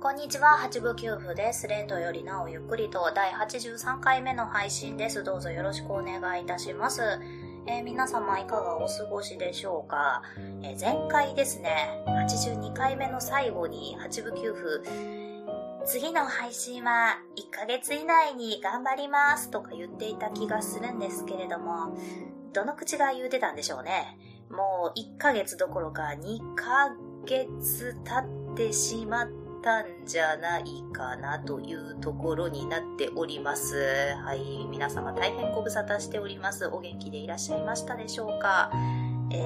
こんにちは、八部九夫です。レートよりなおゆっくりと第83回目の配信です。どうぞよろしくお願いいたします。えー皆様いかがお過ごしでしょうか、えー前回ですね、82回目の最後に八部九夫、次の配信は1ヶ月以内に頑張りますとか言っていた気がするんですけれども、どの口が言うてたんでしょうね？もう1ヶ月どころか2ヶ月経ってしまってたんじゃないかなというところになっております。はい、皆様大変ご無沙汰しております。お元気でいらっしゃいましたでしょうか？え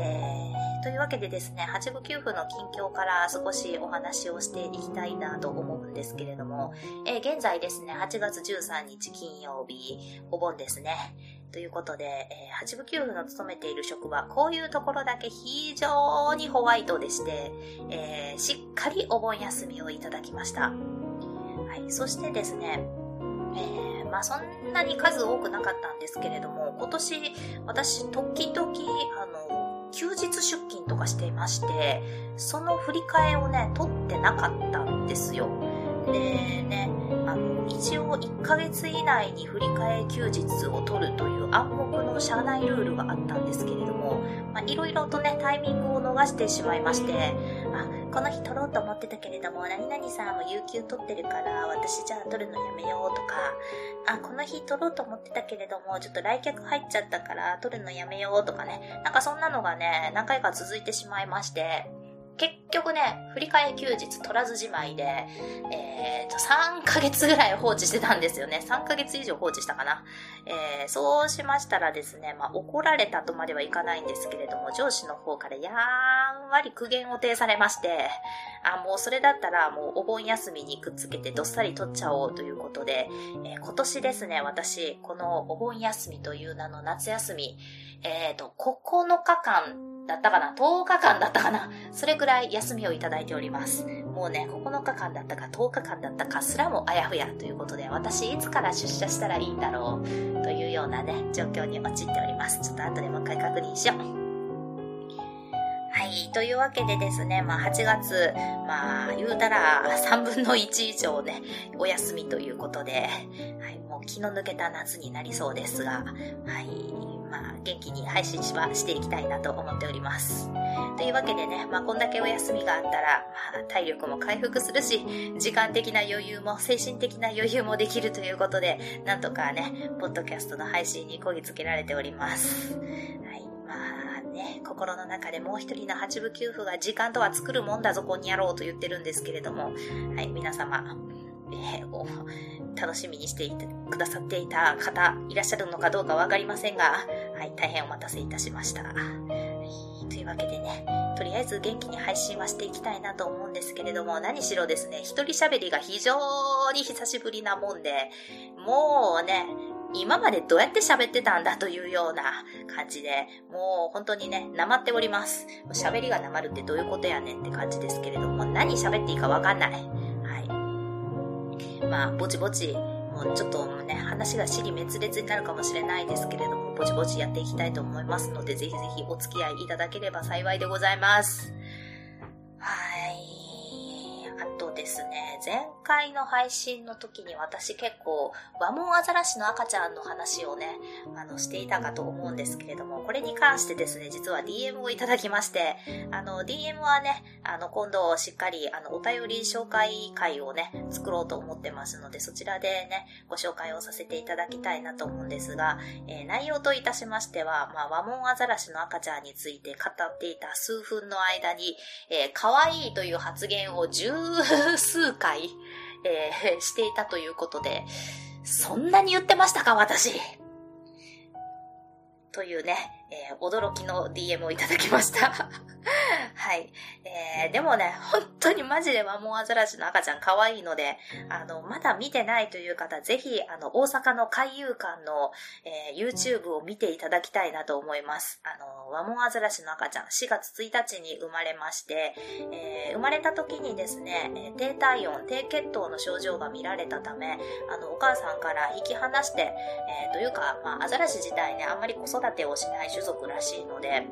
ー、というわけでですね、八部九夫の近況から少しお話をしていきたいなと思うんですけれども、えー現在ですね、8月13日金曜日、お盆ですね。ということで、えー八部九夫の勤めている職場、こういうところだけ非常にホワイトでして、えーしっかりお盆休みをいただきました。はい、そしてですね、えーまあそんなに数多くなかったんですけれども、今年私時々、あの、休日出勤とかしていまして、その振り替えをね、取ってなかったんですよ。でね、一応1ヶ月以内に振り替え休日を取るという暗黙の社内ルールがあったんですけれども、まあ、いろいろとね、タイミングを逃してしまいまして、あ、この日取ろうと思ってたけれども、何々さんも有給取ってるから、私じゃあ取るのやめようとか、あ、この日取ろうと思ってたけれども、ちょっと来客入っちゃったから、取るのやめようとかね、なんかそんなのがね、何回か続いてしまいまして、結局ね、振り替え休日取らずじまいで、えーと、3ヶ月ぐらい放置してたんですよね。3ヶ月以上放置したかな。えーそうしましたらですね、まあ、怒られたとまではいかないんですけれども、上司の方からやんわり苦言を呈されまして、あ、もうそれだったらもうお盆休みにくっつけてどっさり取っちゃおうということで、えー今年ですね、私、このお盆休みという名の夏休み、えっ、と、9日間だったかな ?10 日間だったかな？それくらい休みをいただいております。もうね、9日間だったか10日間だったかすらもあやふやということで、私いつから出社したらいいんだろう？というようなね、状況に陥っております。ちょっと後でもう一回確認しよう。はい。というわけでですね、まあ8月、まあ言うたら3分の1以上ね、お休みということで、はい。もう気の抜けた夏になりそうですが、はい。まあ元気に配信しはしていきたいなと思っております。というわけでね、まあこんだけお休みがあったら、まあ体力も回復するし、時間的な余裕も精神的な余裕もできるということで、なんとかね、ポッドキャストの配信にこぎつけられております。はい。まあね、心の中でもう一人の八部九夫が時間とは作るもんだぞ、こんにやろうと言ってるんですけれども、はい、皆様、えーお楽しみにしていてくださっていた方いらっしゃるのかどうかわかりませんが、はい、大変お待たせいたしました。というわけでね、とりあえず元気に配信はしていきたいなと思うんですけれども、何しろですね、一人喋りが非常に久しぶりなもんで、もうね、今までどうやって喋ってたんだというような感じで、もう本当にね、なまっております。喋りがなまるってどういうことやねんって感じですけれども、何喋っていいかわかんない。はい。まあ、ぼちぼち、もうちょっとね、話が尻滅裂になるかもしれないですけれども、ぼちぼちやっていきたいと思いますので、ぜひぜひお付き合いいただければ幸いでございます。はい。あとですね、前回の配信の時に私結構、ワモンアザラシの赤ちゃんの話をね、あの、していたかと思うんですけれども、これに関してですね、実は DM をいただきまして、あの、DM はね、あの、今度しっかり、あの、お便り紹介会をね、作ろうと思ってますので、そちらでね、ご紹介をさせていただきたいなと思うんですが、えー内容といたしましては、まあ、ワモンアザラシの赤ちゃんについて語っていた数分の間に、えー、可愛いという発言を十数回、えー していたということで、そんなに言ってましたか、私。というね、えー驚きの DM をいただきました。はい。えーでもね、本当にマジでワモンアザラシの赤ちゃん可愛いので、あの、まだ見てないという方、ぜひ、あの、大阪の海遊館の、えー YouTube を見ていただきたいなと思います。あの、ワモンアザラシの赤ちゃん、4月1日に生まれまして、えー生まれた時にですね、低体温、低血糖の症状が見られたため、あの、お母さんから引き離して、えーというか、まあ、アザラシ自体ね、あんまり子育てをしない種族らしいので、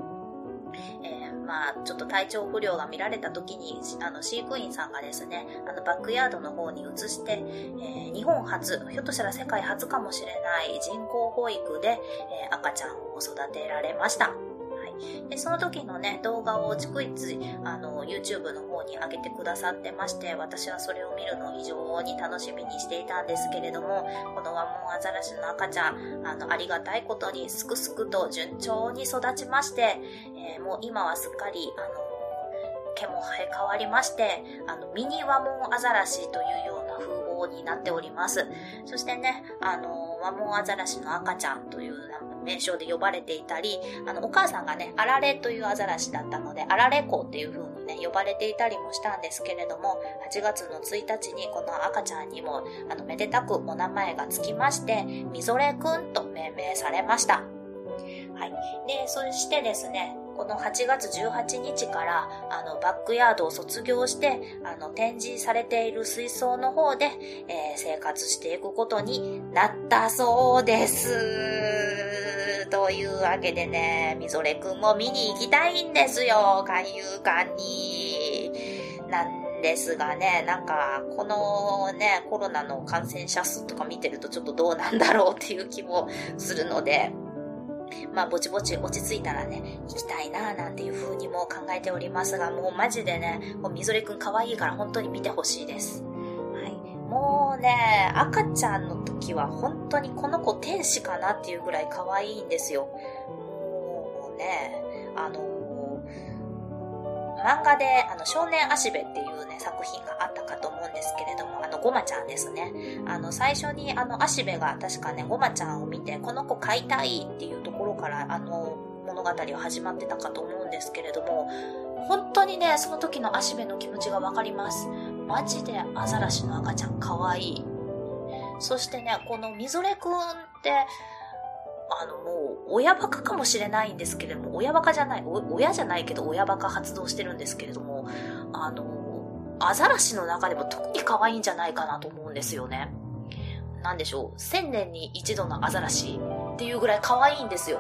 えーまあ、ちょっと体調不良が見られた時に、あの、飼育員さんがですね、あの、バックヤードの方に移して、えー、日本初、ひょっとしたら世界初かもしれない人工保育で、えー、赤ちゃんを育てられました。で、その時のね、動画を逐一、あの、YouTube の方に上げてくださってまして、私はそれを見るのを非常に楽しみにしていたんですけれども、このワモンアザラシの赤ちゃん、あの、ありがたいことにすくすくと順調に育ちまして、えー、もう今はすっかり、あの、毛も生え変わりまして、あの、ミニワモンアザラシというような風貌になっております。そしてね、あの、ワモンアザラシの赤ちゃんという名称で呼ばれていたり、あの、お母さんがね、あられというアザラシだったので、あられ子っていう風にね、呼ばれていたりもしたんですけれども、8月の1日にこの赤ちゃんにも、あの、めでたくお名前がつきまして、みぞれくんと命名されました。はい。で、そしてですね、この8月18日から、あの、バックヤードを卒業して、あの、展示されている水槽の方で、えー、生活していくことになったそうです。というわけでね、みぞれくんも見に行きたいんですよ、海遊館に。なんですがね、なんか、このね、コロナの感染者数とか見てるとちょっとどうなんだろうっていう気もするので、まあ、ぼちぼち落ち着いたらね、行きたいななんていう風にも考えておりますが、もうマジでね、もうみぞれくん可愛いから本当に見てほしいです。はい。もうね、赤ちゃんの時は本当にこの子天使かなっていうぐらい可愛いんですよ。もうね、あの漫画で、あの、少年足部っていうね、作品があったかと思うんですけれども、あの、ごまちゃんですね。あの、最初に、あの、足部が確かね、ごまちゃんを見て、この子飼いたいっていうところから、あの、物語は始まってたかと思うんですけれども、本当にね、その時の足部の気持ちがわかります。マジでアザラシの赤ちゃん可愛い。そしてね、このみぞれくんって、あの、もう、親バカかもしれないんですけれども、親バカじゃない、親じゃないけど親バカ発動してるんですけれども、あの、アザラシの中でも特に可愛いんじゃないかなと思うんですよね。何でしょう、1000年に一度のアザラシっていうぐらい可愛いんですよ。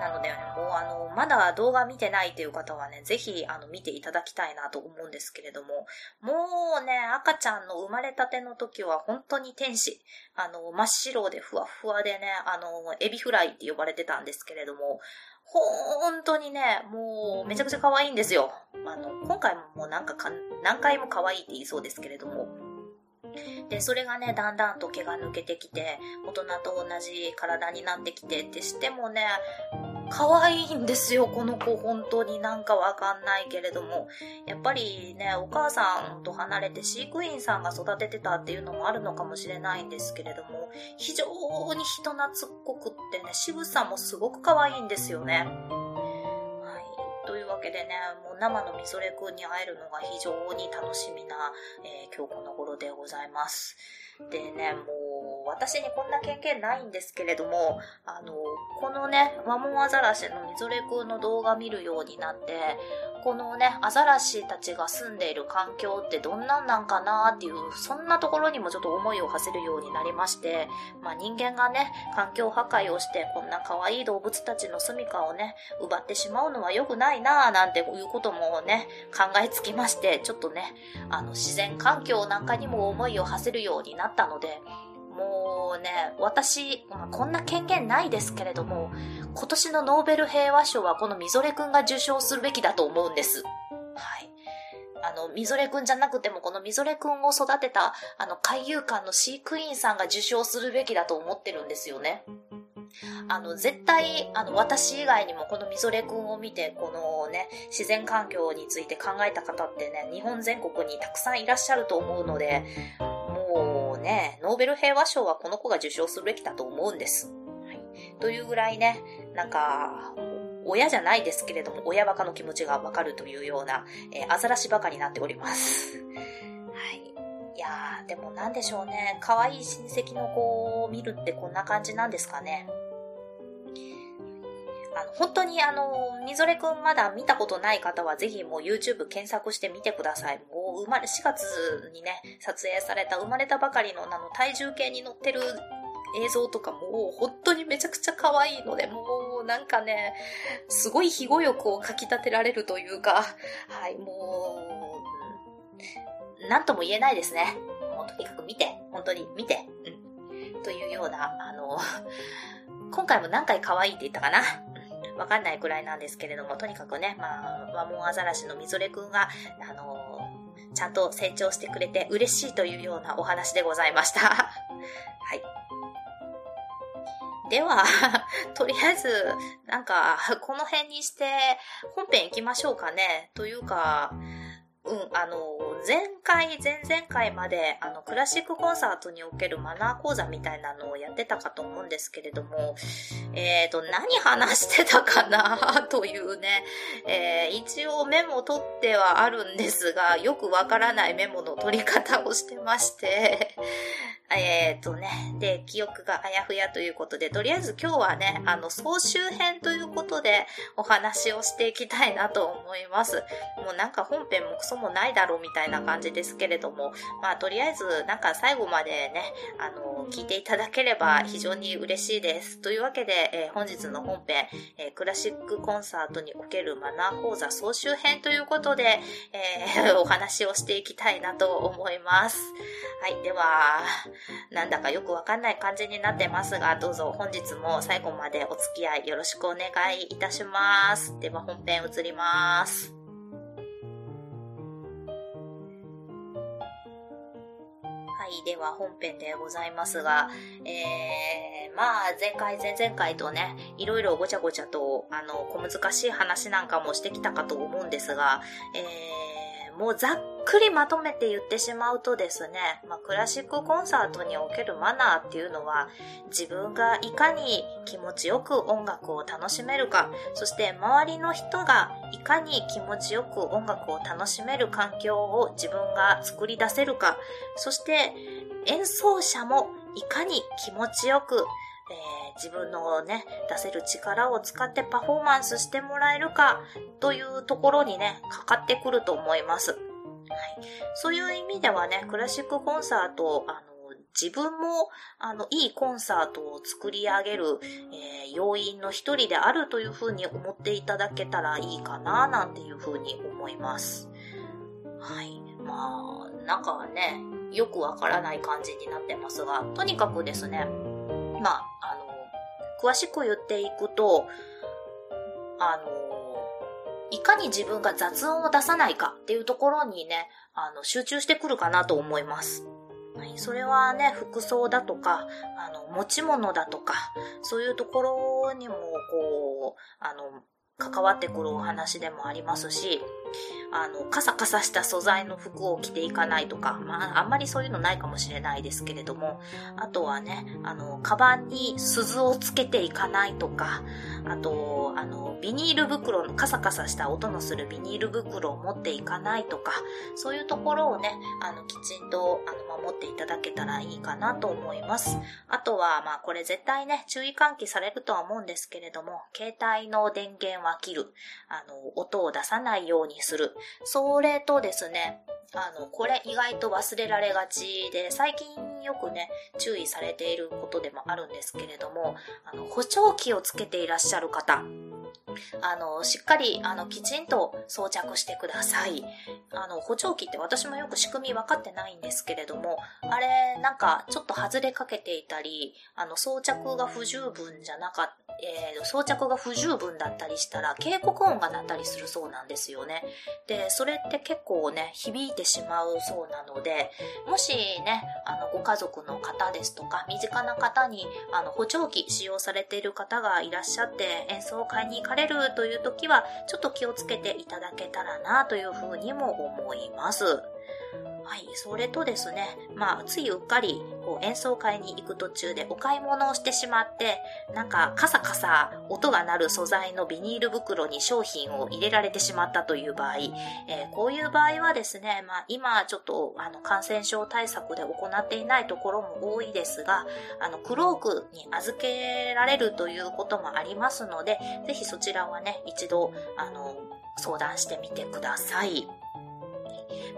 なので、あの、まだ動画見てないっていう方はね、ぜひあの見ていただきたいなと思うんですけれども、もうね、赤ちゃんの生まれたての時は本当に天使。あの、真っ白でふわふわでね、あの、エビフライって呼ばれてたんですけれども、本当にね、もうめちゃくちゃ可愛いんですよ。あの、今回ももうなんかか何回も可愛いって言いそうですけれども、で、それがね、だんだんと毛が抜けてきて、大人と同じ体になってきてってしてもね、可愛いんですよ、この子、本当になんかわかんないけれども。やっぱりね、お母さんと離れて飼育員さんが育ててたっていうのもあるのかもしれないんですけれども、非常に人懐っこくってね、仕草もすごく可愛いんですよね。はいというわけでね、もう生のみそれくんに会えるのが非常に楽しみな、えー、今日この頃でございます。でね、もう私にこんな経験ないんですけれども、あの、このね、ワモンアザラシのみぞれくんの動画見るようになって、このね、アザラシたちが住んでいる環境ってどんなんなんかなっていう、そんなところにもちょっと思いを馳せるようになりまして、まあ人間がね、環境破壊をして、こんな可愛い動物たちの住処をね、奪ってしまうのは良くないなぁなんていうこともね、考えつきまして、ちょっとね、あの自然環境なんかにも思いを馳せるようになったので、もうね、私、まあ、こんな権限ないですけれども、今年のノーベル平和賞はこのみぞれくんが受賞するべきだと思うんです。はい。あの、みぞれくんじゃなくても、このみぞれくんを育てた、あの、海遊館の飼育員さんが受賞するべきだと思ってるんですよね。あの、絶対、あの、私以外にもこのみぞれくんを見て、このね、自然環境について考えた方ってね、日本全国にたくさんいらっしゃると思うので、ね、ノーベル平和賞はこの子が受賞するべきだと思うんです。はい。というぐらいね、なんか、親じゃないですけれども、親バカの気持ちがわかるというような、えー、アザラシバカになっております。はい。いやー、でもなんでしょうね。可愛い親戚の子を見るってこんな感じなんですかね。あの、本当にあの、みぞれくんまだ見たことない方はぜひもう YouTube 検索してみてください。もう生まれ、4月にね、撮影された生まれたばかりのあの、体重計に乗ってる映像とかも本当にめちゃくちゃ可愛いので、もうなんかね、すごい庇護欲をかき立てられるというか、はい、もう、なんとも言えないですね。もうとにかく見て、本当に見て、うん。というような、あの、今回も何回可愛いって言ったかな？わかんないくらいなんですけれども、とにかくね、まあ、ワモンアザラシのみぞれくんが、あのちゃんと成長してくれて嬉しいというようなお話でございました。はい。では、とりあえず、なんか、この辺にして、本編行きましょうかね。というか、うん、あの、前回、前々回まで、あの、クラシックコンサートにおけるマナー講座みたいなのをやってたかと思うんですけれども、えっ、ー、と、何話してたかなというね、えー、一応メモ取ってはあるんですが、よくわからないメモの取り方をしてまして、えっ、とね、で、記憶があやふやということで、とりあえず今日はね、あの、総集編ということでお話をしていきたいなと思います。もうなんか本編もクソもないだろうみたいなな感じですけれども、まあとりあえずなんか最後までね、あの、聞いていただければ非常に嬉しいです。というわけで、えー、本日の本編、えー、クラシックコンサートにおけるマナー講座総集編ということで、えー、お話をしていきたいなと思います。はい、では、なんだかよくわかんない感じになってますが、どうぞ本日も最後までお付き合いよろしくお願いいたします。では本編移ります。回。では本編でございますが、えー、まあ前回前々回とね、いろいろごちゃごちゃと、あの、小難しい話なんかもしてきたかと思うんですが、えー、もうざっくりまとめて言ってしまうとですね、まあ、クラシックコンサートにおけるマナーっていうのは、自分がいかに気持ちよく音楽を楽しめるか、そして周りの人がいかに気持ちよく音楽を楽しめる環境を自分が作り出せるか、そして演奏者もいかに気持ちよく、えー、自分のね、出せる力を使ってパフォーマンスしてもらえるかというところにね、かかってくると思います。はい。そういう意味ではね、クラシックコンサート、あの、自分も、あの、いいコンサートを作り上げる、えー、要因の一人であるというふうに思っていただけたらいいかな、なんていうふうに思います。はい。まあ、なんかね、よくわからない感じになってますが、とにかくですね、まあ、あの、詳しく言っていくと、あの、いかに自分が雑音を出さないかっていうところにね、あの、集中してくるかなと思います。はい、それはね、服装だとか、あの、持ち物だとか、そういうところにも、こう、あの、関わってくるお話でもありますし、あの、カサカサした素材の服を着ていかないとか、まあ、あんまりそういうのないかもしれないですけれども、あとはね、あの、カバンに鈴をつけていかないとか、あと、あの、ビニール袋のカサカサした音のするビニール袋を持っていかないとか、そういうところをね、あの、きちんと、あの、守っていただけたらいいかなと思います。あとは、まあ、これ絶対ね、注意喚起されるとは思うんですけれども、携帯の電源は切る、あの、音を出さないようにする。それとですね、あの、これ意外と忘れられがちで、最近よくね、注意されていることでもあるんですけれども、あの、補聴器をつけていらっしゃる方、あの、しっかり、あの、きちんと装着してください。あの、補聴器って私もよく仕組み分かってないんですけれども、あれ、なんか、ちょっと外れかけていたり、あの、装着が不十分じゃなかった、えー、装着が不十分だったりしたら、警告音が鳴ったりするそうなんですよね。で、それって結構ね、響いてしまうそうなので、もしね、あの、ご家族の方ですとか、身近な方に、あの、補聴器使用されている方がいらっしゃって、演奏会に行かれるという時は、ちょっと気をつけていただけたらなというふうにも思います。はい、それとですね、まあ、ついうっかり、こう、演奏会に行く途中でお買い物をしてしまって、なんか、カサカサ音が鳴る素材のビニール袋に商品を入れられてしまったという場合、えー、こういう場合はですね、まあ、今ちょっと、あの、感染症対策で行っていないところも多いですが、あの、クロークに預けられるということもありますので、ぜひそちらはね、一度、あの、相談してみてください。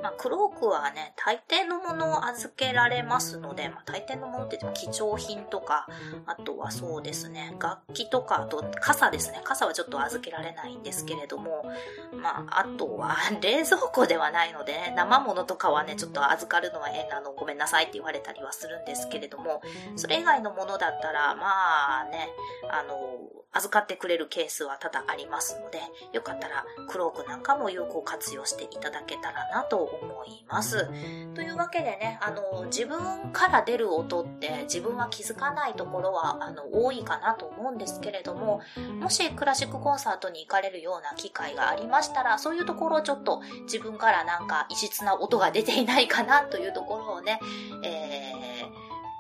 まあ、クロークはね、大抵のものを預けられますので、まあ、大抵のものって言っても貴重品とか、あとはそうですね、楽器とか、あと傘ですね。傘はちょっと預けられないんですけれども、まあ、あとは 冷蔵庫ではないので、ね、生物とかはね、ちょっと預かるのは変なのごめんなさいって言われたりはするんですけれども、それ以外のものだったら、まあね、あの、預かってくれるケースは多々ありますので、よかったらクロークなんかも有効活用していただけたらなと思います。というわけでね、あの、自分から出る音って自分は気づかないところは、あの、多いかなと思うんですけれども、もしクラシックコンサートに行かれるような機会がありましたら、そういうところをちょっと自分からなんか異質な音が出ていないかなというところをね、えー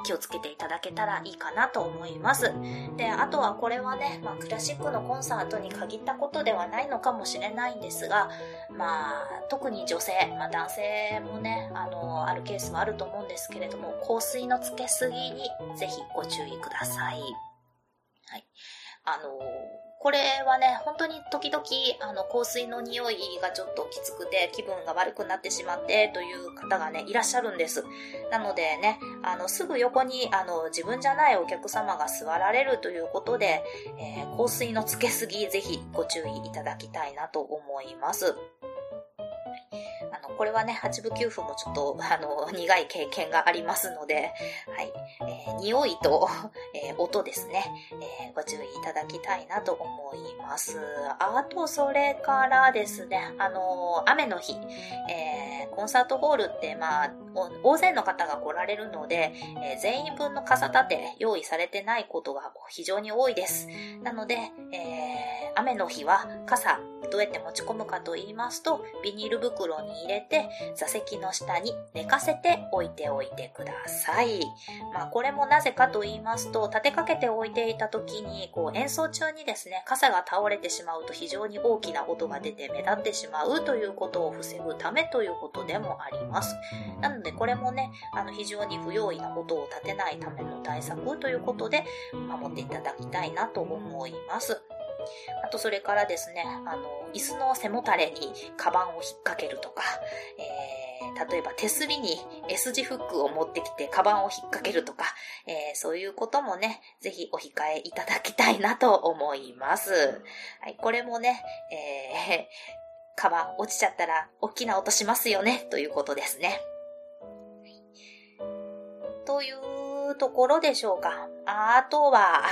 気をつけていただけたらいいかなと思います。で、あとはこれはね、まあ、クラシックのコンサートに限ったことではないのかもしれないんですが、まあ、特に女性、まあ、男性もね、あの、あるケースもあると思うんですけれども、香水のつけすぎにぜひご注意ください。はい。あの、これはね、本当に時々、あの、香水の匂いがちょっときつくて気分が悪くなってしまってという方がね、いらっしゃるんです。なのでね、あの、すぐ横に、あの、自分じゃないお客様が座られるということで、えー、香水のつけすぎ、ぜひご注意いただきたいなと思います。あの、これはね、8部9分もちょっと、あの、苦い経験がありますので、はい、えー、匂いと、えー、音ですね、えー、ご注意いただきたいなと思いますいます。あと、それからですね、あの、雨の日、えー、コンサートホールって、まあ、大勢の方が来られるので、えー、全員分の傘立て用意されてないことが非常に多いです。なので、えー、雨の日は傘どうやって持ち込むかと言いますと、ビニール袋に入れて座席の下に寝かせて置いておいてください。まあこれもなぜかと言いますと、立てかけておいていた時にこう演奏中にですね、傘が倒れてしまうと非常に大きな音が出て目立ってしまうということを防ぐためということでもあります。なのでこれもね、あの非常に不用意な音を立てないための対策ということで守っていただきたいなと思います。あとそれからですね、あの、椅子の背もたれにカバンを引っ掛けるとか、えー、例えば手すりに S 字フックを持ってきてカバンを引っ掛けるとか、えー、そういうこともね、ぜひお控えいただきたいなと思います。はい、これもね、えー、カバン落ちちゃったら大きな音しますよね、ということですね。というところでしょうか。あとは、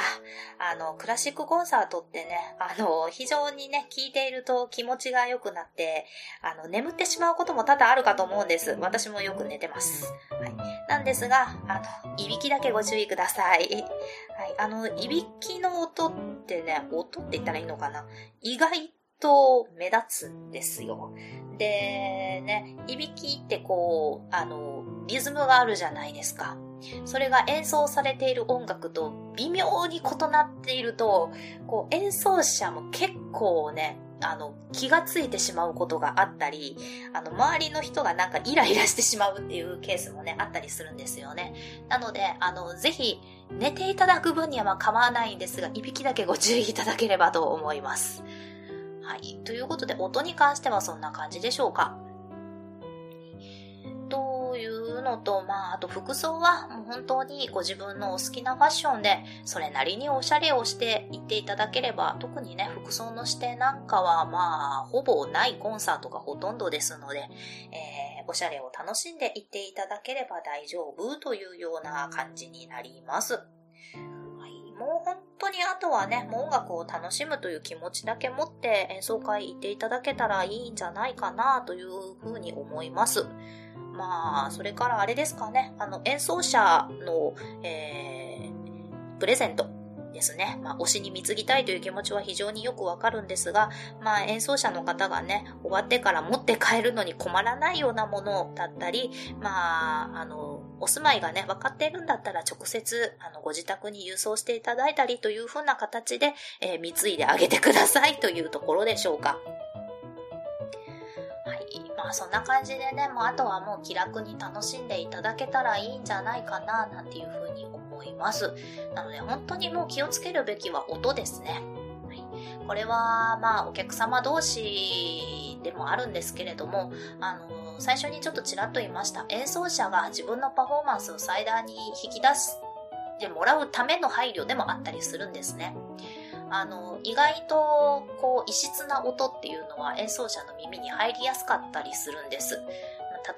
あの、クラシックコンサートってね、あの、非常にね、聴いていると気持ちが良くなって、あの、眠ってしまうことも多々あるかと思うんです。私もよく寝てます。はい。なんですが、あの、いびきだけご注意ください。はい。あの、いびきの音ってね、音って言ったらいいのかな意外と目立つんですよ。で、ね、いびきってこう、あの、リズムがあるじゃないですか。それが演奏されている音楽と微妙に異なっていると、こう演奏者も結構ね、あの、気がついてしまうことがあったり、あの、周りの人がなんかイライラしてしまうっていうケースもね、あったりするんですよね。なので、あの、ぜひ、寝ていただく分にはまあ構わないんですが、いびきだけご注意いただければと思います。はい。ということで、音に関してはそんな感じでしょうか。というのと、まあ、あと服装はもう本当にご自分のお好きなファッションで、それなりにおしゃれをしていっていただければ、特にね、服装の指定なんかは、まあ、ほぼないコンサートがほとんどですので、えー、おしゃれを楽しんでいっていただければ大丈夫というような感じになります。もう本当にあとはね、もう音楽を楽しむという気持ちだけ持って演奏会行っていただけたらいいんじゃないかなというふうに思います。まあ、それからあれですかね、あの、演奏者の、えー、プレゼントですね。まあ、推しに貢ぎたいという気持ちは非常によくわかるんですが、まあ、演奏者の方がね、終わってから持って帰るのに困らないようなものだったり、まあ、あの、お住まいがね、分かっているんだったら直接、あの、ご自宅に郵送していただいたりというふうな形で、えー、貢いであげてくださいというところでしょうか。まあ、そんな感じでね、もうあとはもう気楽に楽しんでいただけたらいいんじゃないかな、なんていうふうに思います。なので、本当にもう気をつけるべきは音ですね。はい。これは、まあ、お客様同士でもあるんですけれども、あの、最初にちょっとちらっと言いました、演奏者が自分のパフォーマンスを最大に引き出してもらうための配慮でもあったりするんですね。あの、意外と、こう、異質な音っていうのは演奏者の耳に入りやすかったりするんです。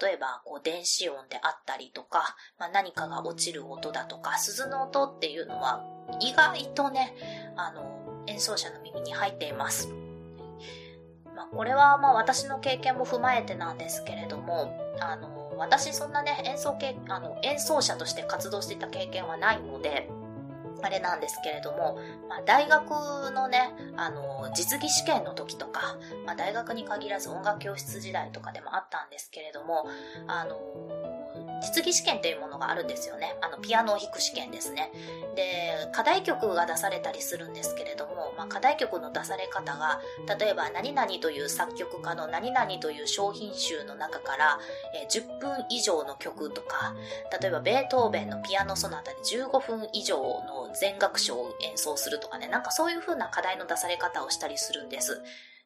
例えば、こう、電子音であったりとか、まあ、何かが落ちる音だとか、鈴の音っていうのは、意外とね、あの、演奏者の耳に入っています。まあ、これはまあ私の経験も踏まえてなんですけれども、あの、私そんなね、演奏系、あの、演奏者として活動していた経験はないので、あれなんですけれども、まあ、大学のね、あの、実技試験の時とか、まあ、大学に限らず音楽教室時代とかでもあったんですけれども、あの、実技試験っていうものがあるんですよね。あの、ピアノを弾く試験ですね。で、課題曲が出されたりするんですけれども、まあ、課題曲の出され方が、例えば、何々という作曲家の何々という商品集の中から、えー、10分以上の曲とか、例えば、ベートーベンのピアノソナタで15分以上の全楽章を演奏するとかね、なんかそういう風な課題の出され方をしたりするんです。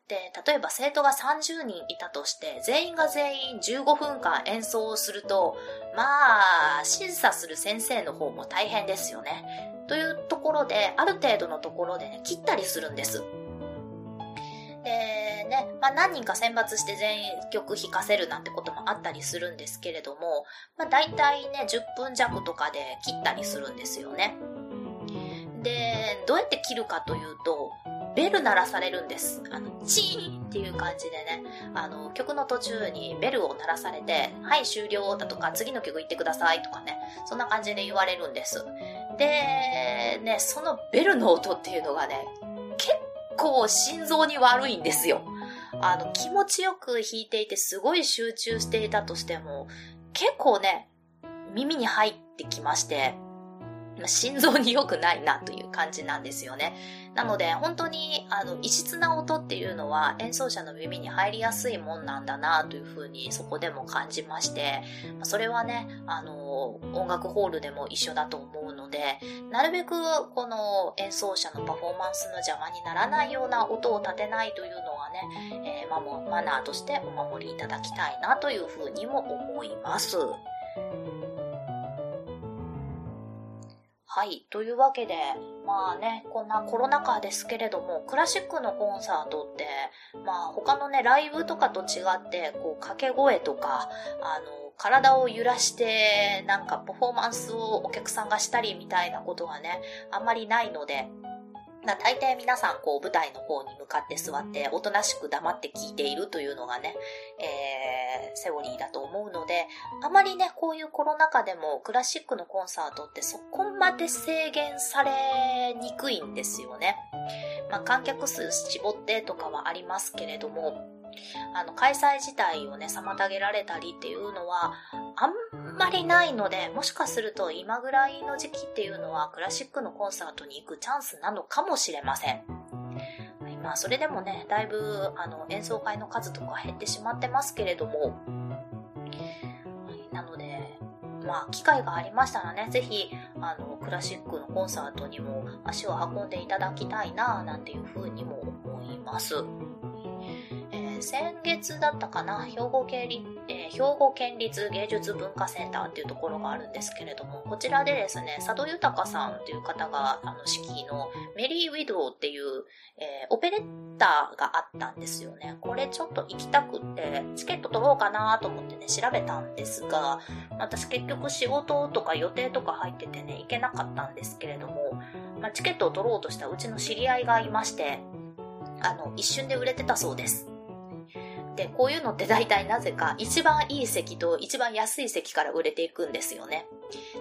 で、例えば生徒が30人いたとして、全員が全員15分間演奏をすると、まあ、審査する先生の方も大変ですよね。というところで、ある程度のところでね、切ったりするんです。で、ね、まあ何人か選抜して全員曲弾かせるなんてこともあったりするんですけれども、まあ大体ね、10分弱とかで切ったりするんですよね。で、どうやって切るかというと、ベル鳴らされるんです。あの、チーンっていう感じでね、あの、曲の途中にベルを鳴らされて、はい、終了だとか、次の曲行ってくださいとかね、そんな感じで言われるんです。で、ね、そのベルの音っていうのがね、結構心臓に悪いんですよ。あの、気持ちよく弾いていてすごい集中していたとしても、結構ね、耳に入ってきまして、心臓に良くないなという感じなんですよね。なので、本当に、あの、異質な音っていうのは演奏者の耳に入りやすいもんなんだなというふうにそこでも感じまして、それはね、あの、音楽ホールでも一緒だと思うので、なるべくこの演奏者のパフォーマンスの邪魔にならないような音を立てないというのはね、えー、まマナーとしてお守りいただきたいなというふうにも思います。はい。というわけで、まあね、こんなコロナ禍ですけれども、クラシックのコンサートって、まあ他のね、ライブとかと違って、こう、掛け声とか、あの、体を揺らして、なんかパフォーマンスをお客さんがしたりみたいなことがね、あんまりないので、まあ大体皆さんこう舞台の方に向かって座っておとなしく黙って聞いているというのがね、えー、セオリーだと思うので、あまりね、こういうコロナ禍でもクラシックのコンサートってそこまで制限されにくいんですよね。まあ観客数絞ってとかはありますけれども、あの、開催自体をね、妨げられたりっていうのは、あんまりないので、もしかすると今ぐらいの時期っていうのは、クラシックのコンサートに行くチャンスなのかもしれません。まあ、それでもね、だいぶ、あの、演奏会の数とか減ってしまってますけれども、なので、まあ、機会がありましたらね、是非、あの、クラシックのコンサートにも足を運んでいただきたいな、なんていうふうにも思います。先月だったかな、兵庫県立、えー、兵庫県立芸術文化センターっていうところがあるんですけれども、こちらでですね、佐渡豊さんという方が、あの、指揮のメリー・ウィドウっていう、えー、オペレッタがあったんですよね。これちょっと行きたくって、チケット取ろうかなと思ってね、調べたんですが、私結局仕事とか予定とか入っててね、行けなかったんですけれども、まあ、チケットを取ろうとしたうちの知り合いがいまして、あの、一瞬で売れてたそうです。で、こういうのって大体なぜか一番いい席と一番安い席から売れていくんですよね。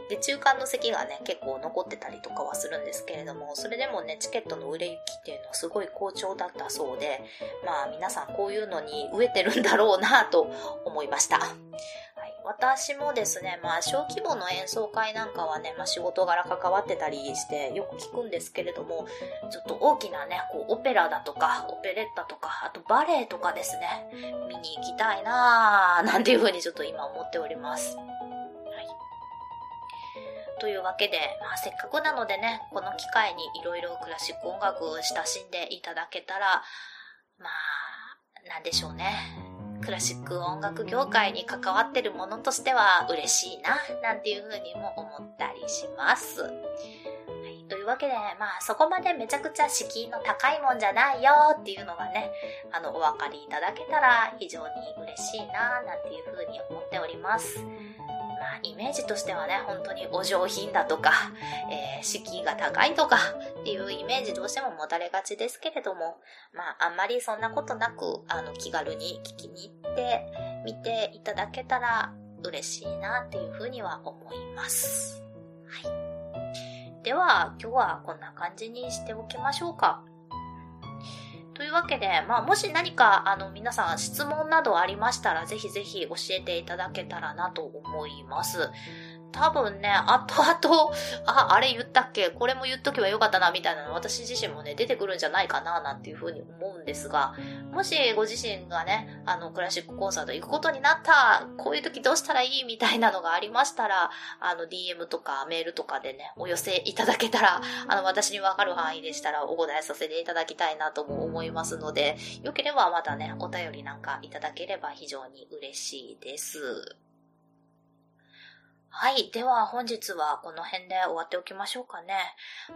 で、中間の席がね、結構残ってたりとかはするんですけれども、それでもね、チケットの売れ行きっていうのはすごい好調だったそうで、まあ皆さんこういうのに飢えてるんだろうなと思いました。私もですね、まあ、小規模の演奏会なんかはね、まあ、仕事柄関わってたりしてよく聞くんですけれども、ちょっと大きなね、こう、オペラだとか、オペレッタとか、あとバレエとかですね、見に行きたいなぁ、なんていうふうにちょっと今思っております。はい。というわけで、まあ、せっかくなのでね、この機会にいろいろクラシック音楽を親しんでいただけたら、まあ、なんでしょうね。クラシック音楽業界に関わってるものとしては嬉しいな、なんていうふうにも思ったりします。はい、というわけで、まあそこまでめちゃくちゃ敷居の高いもんじゃないよっていうのがね、あの、お分かりいただけたら非常に嬉しいな、なんていうふうに思っております。あ、イメージとしてはね、本当にお上品だとか、えー、敷居が高いとかっていうイメージどうしても持たれがちですけれども、まあ、あんまりそんなことなく、あの、気軽に聞きに行ってみていただけたら嬉しいなっていうふうには思います。はい。では、今日はこんな感じにしておきましょうか。というわけで、まあ、もし何か、あの、皆さん質問などありましたら、ぜひぜひ教えていただけたらなと思います。多分ね、後々、あ、あれ言ったっけ？これも言っとけばよかったな、みたいなの私自身もね、出てくるんじゃないかな、なんていうふうに思うんですが、もしご自身がね、あの、クラシックコンサート行くことになった、こういう時どうしたらいいみたいなのがありましたら、あの、DM とかメールとかでね、お寄せいただけたら、あの、私にわかる範囲でしたらお答えさせていただきたいなとも思いますので、よければまたね、お便りなんかいただければ非常に嬉しいです。はい。では本日はこの辺で終わっておきましょうかね。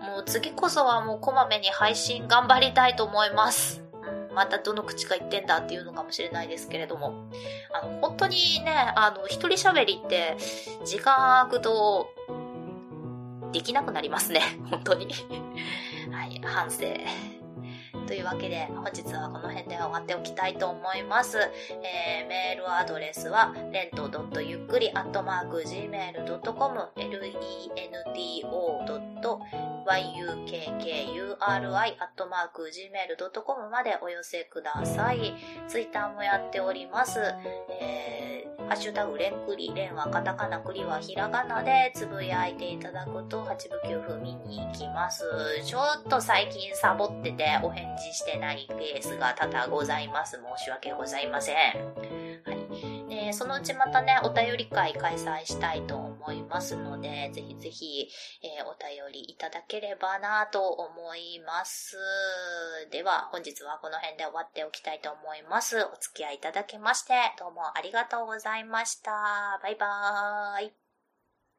もう次こそはもうこまめに配信頑張りたいと思います。うん、またどの口が言ってんだっていうのかもしれないですけれども。あの、本当にね、あの、一人喋りって時間空くとできなくなりますね。本当に。はい。反省。というわけで、本日はこの辺で終わっておきたいと思います。えー、メールアドレスは、レントゆっくりアットマーク gmail.com、lento.yukkuri アットマーク gmail.com までお寄せください。ツイッターもやっております。えー、ハッシュタグレンクリ、レンはカタカナ、クリはひらがなでつぶやいていただくと8部9分見に行きます。ちょっと最近サボっててお返事してないケースが多々ございます。申し訳ございません。はい。で、そのうちまたね、お便り会開催したいと思いますので、ぜひぜひ、えー、お便りいただければなと思います。では、本日はこの辺で終わっておきたいと思います。お付き合いいただきまして、どうもありがとうございました。バイバーイ。